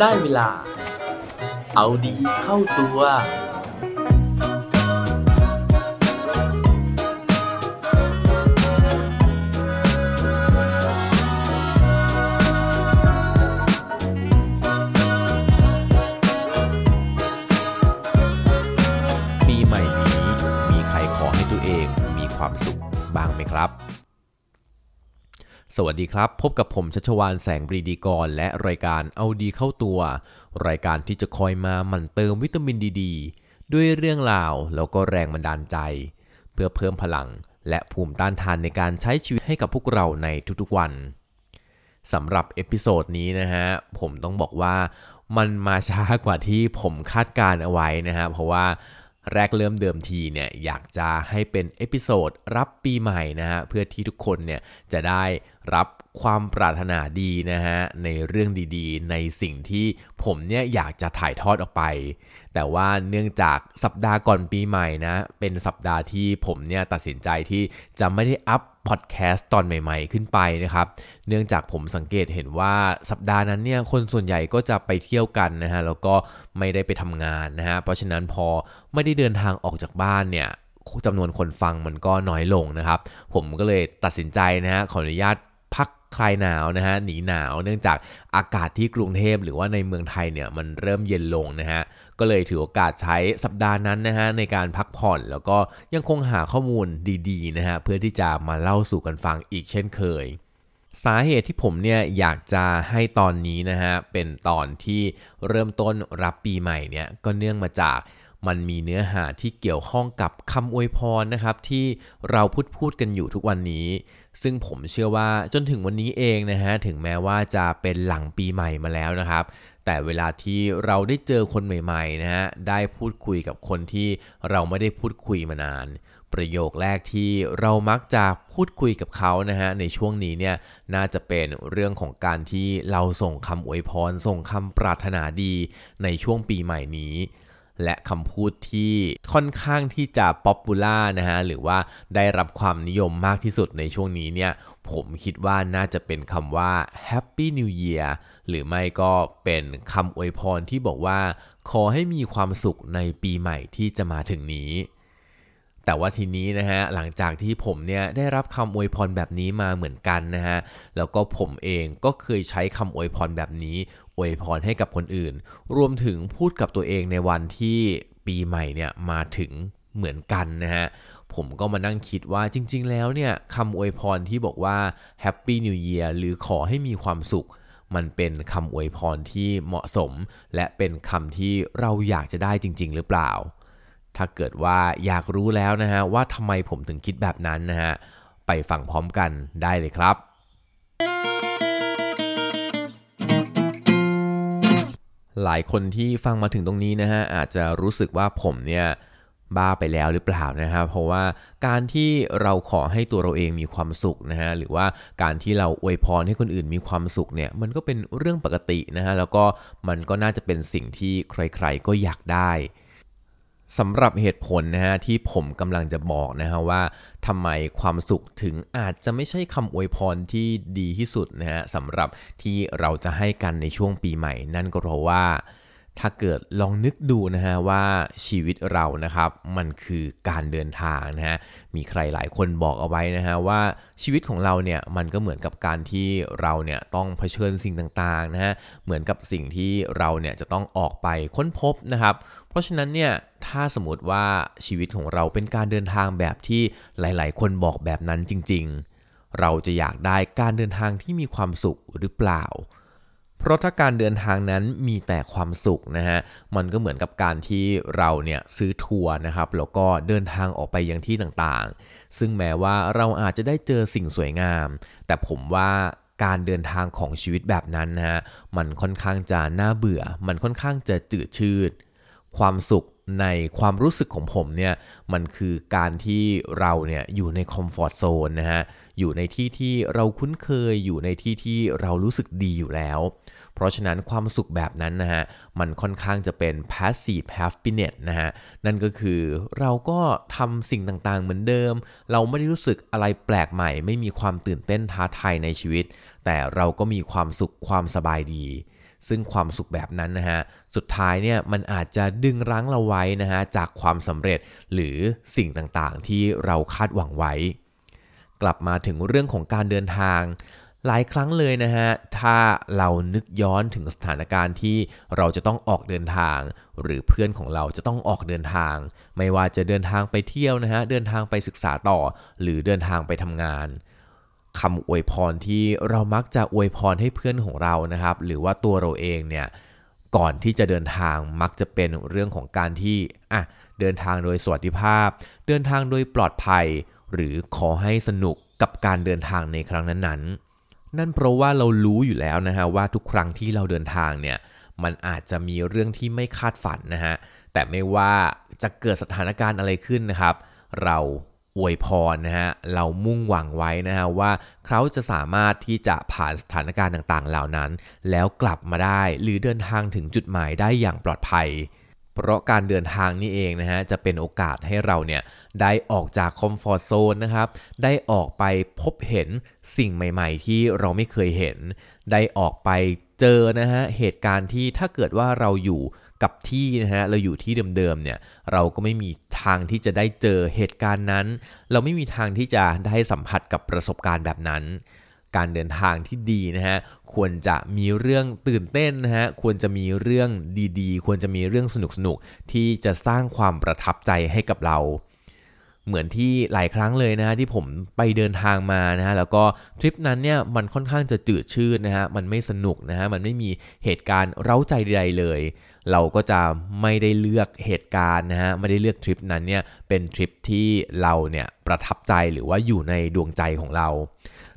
ได้เวลา เอาดีเข้าตัว สวัสดีครับ พบกับผมชัชวานแสงปรีดีกร และรายการเอาดีเข้าตัว รายการที่จะคอยมาหมั่นเติมวิตามินดีดีด้วยเรื่องราวแล้วก็แรงบันดาลใจ เพื่อเพิ่มพลังและภูมิต้านทานในการใช้ชีวิตให้กับพวกเราในทุกๆวันสำหรับ episode นี้นะฮะผมต้องบอกว่ามันมาช้ากว่าที่ผมคาดการณ์เอาไว้นะฮะเพราะว่าแรกเริ่มเดิมทีเนี่ยอยากจะให้เป็น episodeรับปีใหม่นะฮะเพื่อที่ทุกคนเนี่ยจะได้ รับความปรารถนาดีนะฮะในเรื่องดีๆ ในสิ่งที่ผมเนี่ยอยากจะถ่ายทอดออกไป แต่ว่าเนื่องจากสัปดาห์ก่อนปีใหม่นะ เป็นสัปดาห์ที่ผมเนี่ยตัดสินใจที่จะไม่ได้อัพพอดแคสต์ตอนใหม่ๆ ขึ้นไปนะครับ เนื่องจากผมสังเกตเห็นว่าสัปดาห์นั้นเนี่ยคนส่วนใหญ่ก็จะไปเที่ยวกันนะฮะแล้วก็ไม่ได้ไปทำงานนะฮะเพราะฉะนั้นพอไม่ได้เดินทางออกจากบ้านเนี่ยจำนวนคนฟังมันก็น้อยลงนะครับ ผมก็เลยตัดสินใจนะฮะขออนุญาต พักคลายหนาวนะฮะหนีหนาว เนื่องจากอากาศที่กรุงเทพหรือว่าในเมืองไทยเนี่ยมันเริ่มเย็นลงนะฮะก็เลยถือโอกาสใช้สัปดาห์นั้นนะฮะในการพักผ่อนแล้วก็ยังคงหาข้อมูลดีๆนะฮะเพื่อที่จะมาเล่าสู่กันฟังอีกเช่นเคยสาเหตุที่ผมเนี่ยอยากจะให้ตอนนี้นะฮะเป็นตอนที่เริ่มต้นรับปีใหม่เนี่ยก็เนื่องมาจากมันมีเนื้อหาที่เกี่ยวข้องกับคำอวยพรนะครับที่เราพูดพูดกันอยู่ทุกวันนี้ ซึ่งผมเชื่อว่าจนถึงวันนี้เองนะฮะถึงแม้ว่าจะเป็นหลังปีใหม่มาแล้วนะครับ แต่เวลาที่เราได้เจอคนใหม่ๆนะฮะได้พูดคุยกับคนที่เราไม่ได้พูดคุยมานาน ประโยคแรกที่เรามักจะพูดคุยกับเขานะฮะในช่วงนี้เนี่ยน่าจะเป็นเรื่องของการที่เราส่งคำอวยพร ส่งคำปรารถนาดีในช่วงปีใหม่นี้ และคำพูดที่ค่อนข้างที่จะป๊อปปูล่านะฮะหรือว่าได้รับความนิยมมากที่สุดในช่วงนี้เนี่ยผมคิดว่าน่าจะเป็นคำว่า Happy New Year หรือไม่ก็เป็นคำอวยพรที่บอกว่า ขอให้มีความสุขในปีใหม่ที่จะมาถึงนี้ แต่ว่าทีนี้นะฮะหลังจากที่ผมเนี่ยได้รับคำอวยพรแบบนี้มาเหมือนกันนะฮะแล้วก็ผมเองก็เคยใช้คำอวยพรแบบนี้ อวยพรให้กับคนอื่น รวมถึงพูดกับตัวเองในวันที่ปีใหม่เนี่ยมาถึงเหมือนกันนะฮะ ผมก็มานั่งคิดว่าจริง ๆ แล้วเนี่ยคำอวยพรที่บอกว่า Happy New Year หรือขอให้มีความสุข มันเป็นคำอวยพรที่เหมาะสม และเป็นคำที่เราอยากจะได้จริง ๆ หรือเปล่า ถ้าเกิดว่าอยากรู้แล้วนะฮะว่าทำไมผมถึงคิดแบบนั้นนะฮะ ไปฟังพร้อมกันได้เลยครับ หลายคนที่ฟังมาถึงตรงนี้นะฮะอาจจะรู้สึกว่าผมเนี่ยบ้าไปแล้วหรือเปล่านะฮะเพราะว่าการที่เราขอให้ตัวเราเองมีความสุขนะฮะหรือว่าการที่เราอวยพรให้คนอื่นมีความสุขเนี่ยมันก็เป็นเรื่องปกตินะฮะแล้วก็มันก็น่าจะเป็นสิ่งที่ใครๆก็อยากได้ สำหรับเหตุผลนะฮะที่ผมกำลังจะบอกนะฮะว่าทำไมความสุขถึงอาจจะไม่ใช่คำอวยพรที่ดีที่สุดนะฮะสำหรับที่เราจะให้กันในช่วงปีใหม่ นั่นก็เพราะว่า ถ้าเกิดลองนึกดูนะฮะว่าชีวิตเรานะครับมันคือการเดินทางนะฮะมีใครหลายคนบอกเอาไว้นะฮะว่าชีวิตของเราเนี่ยมันก็เหมือนกับการที่เราเนี่ยต้องเผชิญสิ่งต่างๆนะฮะเหมือนกับสิ่งที่เราเนี่ยจะต้องออกไปค้นพบนะครับ เพราะฉะนั้นเนี่ยถ้าสมมติว่าชีวิตของเราเป็นการเดินทางแบบที่หลายๆ คนบอกแบบนั้นจริง ๆ เราจะอยากได้การเดินทางที่มีความสุขหรือเปล่า เพราะถ้าการเดินทางนั้นมีแต่ความสุขนะฮะ มันก็เหมือนกับการที่เราเนี่ยซื้อทัวร์นะครับ แล้วก็เดินทางออกไปยังที่ต่างๆ ซึ่งแม้ว่าเราอาจจะได้เจอสิ่งสวยงาม แต่ผมว่าการเดินทางของชีวิตแบบนั้นนะฮะ มันค่อนข้างจะน่าเบื่อ มันค่อนข้างจะจืดชืด ความสุข ในความรู้สึกของผมเนี่ยมันคือการที่เราเนี่ยอยู่ในคอมฟอร์ทโซนนะฮะอยู่ในที่ที่เราคุ้นเคยอยู่ในที่ที่เรารู้สึกดีอยู่แล้ว เพราะฉะนั้นความสุขแบบนั้นนะฮะมันค่อนข้างจะเป็น passive happiness นะฮะนั่นก็คือเราก็ทำสิ่งต่างๆเหมือนเดิม เราไม่ได้รู้สึกอะไรแปลกใหม่ ไม่มีความตื่นเต้นท้าทายในชีวิต แต่เราก็มีความสุขความสบายดี ซึ่งความสุขแบบนั้นนะฮะสุดท้ายเนี่ยมันอาจจะดึงรั้งเราไว้นะฮะจากความสำเร็จหรือสิ่งต่างๆ ที่เราคาดหวังไว้ กลับมาถึงเรื่องของการเดินทางหลายครั้งเลยนะฮะ ถ้าเรานึกย้อนถึงสถานการณ์ที่เราจะต้องออกเดินทาง หรือเพื่อนของเราจะต้องออกเดินทาง ไม่ว่าจะเดินทางไปเที่ยวนะฮะ เดินทางไปศึกษาต่อ หรือเดินทางไปทำงาน คำอวยพรที่เรามักจะอวยพรให้เพื่อนของเรานะครับ หรือว่าตัวเราเองเนี่ยก่อนที่จะเดินทางมักจะเป็นเรื่องของการที่อะเดินทางโดยสวัสดิภาพ เดินทางโดยปลอดภัย หรือขอให้สนุกกับการเดินทางในครั้งนั้นๆนั่นเพราะว่าเรารู้อยู่แล้วนะฮะว่าทุกครั้งที่เราเดินทางเนี่ยมันอาจจะมีเรื่องที่ไม่คาดฝันนะฮะแต่ไม่ว่าจะเกิดสถานการณ์อะไรขึ้นนะครับ เรา อวยพรนะฮะเรามุ่งหวังไว้นะฮะว่าเขาจะสามารถที่จะผ่านสถานการณ์ต่างๆ เหล่านั้น แล้วกลับมาได้หรือเดินทางถึงจุดหมายได้อย่างปลอดภัย เพราะการเดินทางนี่เองนะฮะจะเป็นโอกาสให้เราเนี่ยได้ออกจากคอมฟอร์ทโซนนะครับได้ออกไปพบเห็นสิ่งใหม่ๆ ที่เราไม่เคยเห็น ได้ออกไปเจอนะฮะเหตุการณ์ที่ถ้าเกิดว่าเราอยู่ กับที่นะฮะเราอยู่ที่เดิมๆเนี่ยเราก็ไม่มีทางที่จะได้เจอเหตุการณ์นั้น เราไม่มีทางที่จะได้สัมผัสกับประสบการณ์แบบนั้น การเดินทางที่ดีนะฮะควรจะมีเรื่องตื่นเต้นนะฮะควรจะมีเรื่องดีๆ ควรจะมีเรื่องสนุกๆที่จะสร้างความประทับใจให้กับเราเหมือนที่หลายครั้งเลยนะฮะที่ผมไปเดินทางมานะฮะแล้วก็ทริปนั้นเนี่ยมันค่อนข้างจะจืดชืดนะฮะมันไม่สนุกนะฮะมันไม่มีเหตุการณ์เร้าใจใดๆเลย เราก็จะไม่ได้เลือกเหตุการณ์นะฮะไม่ได้เลือกทริปนั้นเนี่ยเป็นทริปที่เราเนี่ยประทับใจหรือว่าอยู่ในดวงใจของเรา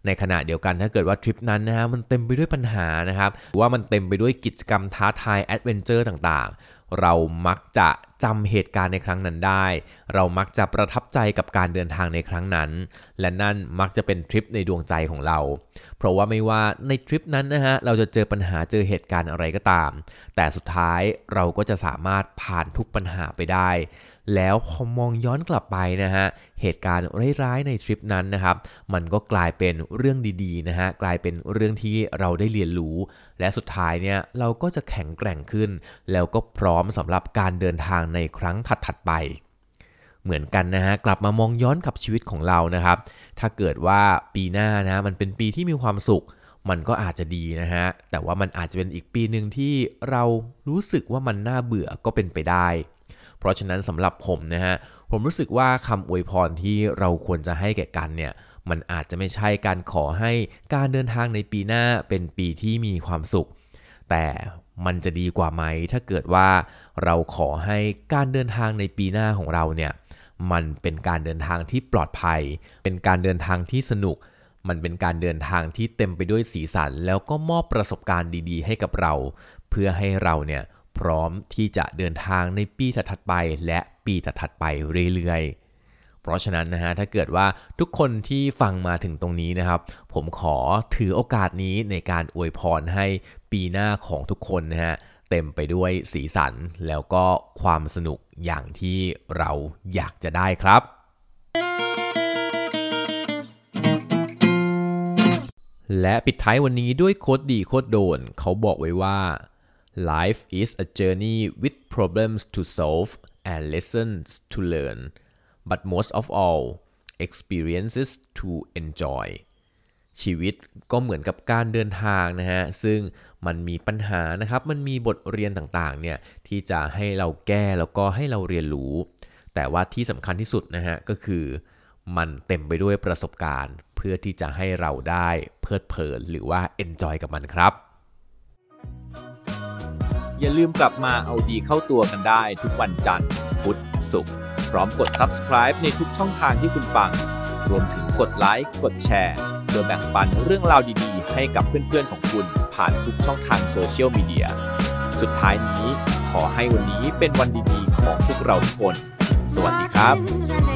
ในขณะเดียวกันถ้าเกิดว่าทริปนั้นนะฮะมันเต็มไปด้วยปัญหานะครับว่ามันเต็มไปด้วยกิจกรรมท้าทายแอดเวนเจอร์ต่างเรามักจะจำเหตุการณ์ในครั้งนั้นได้ เรามักจะประทับใจกับการเดินทางในครั้งนั้น และนั่นมักจะเป็นทริปในดวงใจของเรา เพราะว่าไม่ว่าในทริปนั้นนะฮะ เราจะเจอปัญหาเจอเหตุการณ์อะไรก็ตาม แต่สุดท้ายเราก็จะสามารถผ่านทุกปัญหาไปได้ แล้วพอมองย้อนกลับไปนะฮะ เหตุการณ์ร้ายๆในทริปนั้นนะครับ มันก็กลายเป็นเรื่องดีๆนะฮะ กลายเป็นเรื่องที่เราได้เรียนรู้ และสุดท้ายเนี่ยเราก็จะแข็งแกร่งขึ้น แล้วก็พร้อมสำหรับการเดินทางในครั้งถัดๆไป เหมือนกันนะฮะกลับมามองย้อนกับชีวิตของเรานะครับ ถ้าเกิดว่าปีหน้านะมันเป็นปีที่มีความสุข มันก็อาจจะดีนะฮะแต่ว่ามันอาจจะเป็นอีกปีหนึ่งที่เรารู้สึกว่ามันน่าเบื่อก็เป็นไปได้ เพราะฉะนั้นสำหรับผมนะฮะผมรู้สึกว่าคำอวยพรที่เราควรจะให้แก่กันเนี่ยมันอาจจะไม่ใช่การขอให้การเดินทางในปีหน้าเป็นปีที่มีความสุข แต่ มันจะดีกว่าไหม ถ้าเกิดว่าเราขอให้การเดินทางในปีหน้าของเราเนี่ยมันเป็นการเดินทางที่ปลอดภัย เป็นการเดินทางที่สนุก มันเป็นการเดินทางที่เต็มไปด้วยสีสัน แล้วก็มอบประสบการณ์ดีๆ ให้กับเรา เพื่อให้เราเนี่ยพร้อมที่จะเดินทางในปีถัดไป และปีถัดไปเรื่อยๆ เพราะฉะนั้นนะฮะถ้าเกิดว่าทุกคนที่ฟังมาถึงตรงนี้นะครับ ผมขอถือโอกาสนี้ในการอวยพรให้ปีหน้าของทุกคนนะฮะเต็มไปด้วยสีสันแล้วก็ความสนุกอย่างที่เราอยากจะได้ครับและปิดท้ายวันนี้ด้วยโคดดีโคดโดน เขาบอกไว้ว่า Life is a journey with problems to solve and lessons to learn, but most of all, experiences to enjoy. ชีวิตก็เหมือนกับการเดินทางนะฮะ ซึ่งมันมีปัญหานะครับ มันมีบทเรียนต่างๆ เนี่ย ที่จะให้เราแก้แล้วก็ให้เราเรียนรู้ แต่ว่าที่สำคัญที่สุดนะฮะ ก็คือ มันเต็มไปด้วยประสบการณ์ เพื่อที่จะให้เราได้เพลิดเพลินหรือว่า enjoy กับมันครับ อย่าลืมกลับมาเอาดีเข้าตัวกันได้ทุกวันจันทร์ พุธ ศุกร์ ร้อมกด subscribe ในทุกช่องทางที่คุณฟัง รวมถึงกดไลค์ กดแชร์เพื่อแบ่งปันเรื่องราวดีๆ ให้กับเพื่อนๆของคุณผ่านทุกช่องทางโซเชียลมีเดีย สุดท้ายนี้ขอให้วันนี้เป็นวันดีๆ ของพวกเราทุกคน สวัสดีครับ